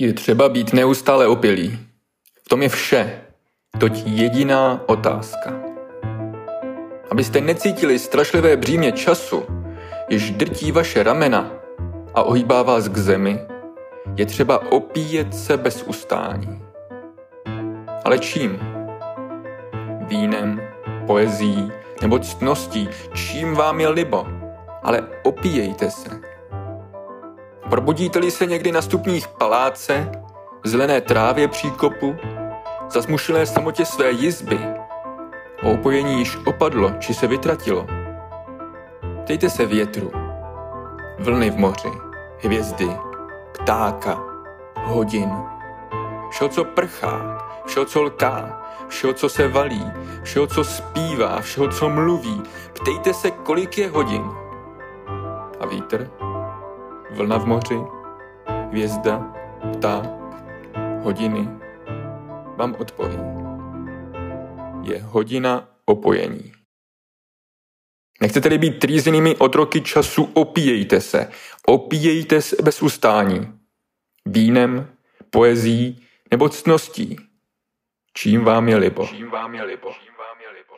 Je třeba být neustále opilý. V tom je vše. Toť jediná otázka. Abyste necítili strašlivé břímě času, jež drtí vaše ramena a ohýbá vás k zemi, je třeba opíjet se bez ustání. Ale čím? Vínem, poezí nebo ctností, čím vám je libo, ale opíjejte se. Probudíte-li se někdy na stupních paláce, zelené trávě příkopu, zasmušilé samotě své jizby, o opojení již opadlo či se vytratilo. Ptejte se větru, vlny v moři, hvězdy, ptáka, hodin, všeho, co prchá, všeho, co lká, všeho, co se valí, všeho, co zpívá, všeho, co mluví. Ptejte se, kolik je hodin. A vítr? Vlna v moři, hvězda, pták, hodiny, vám odpoví. Je hodina opojení. Nechcete-li být trýzenými otroky času, opíjejte se. Opíjejte se bez ustání. Vínem, poezí nebo ctností. Čím vám je libo. Čím vám je libo. Čím vám je libo.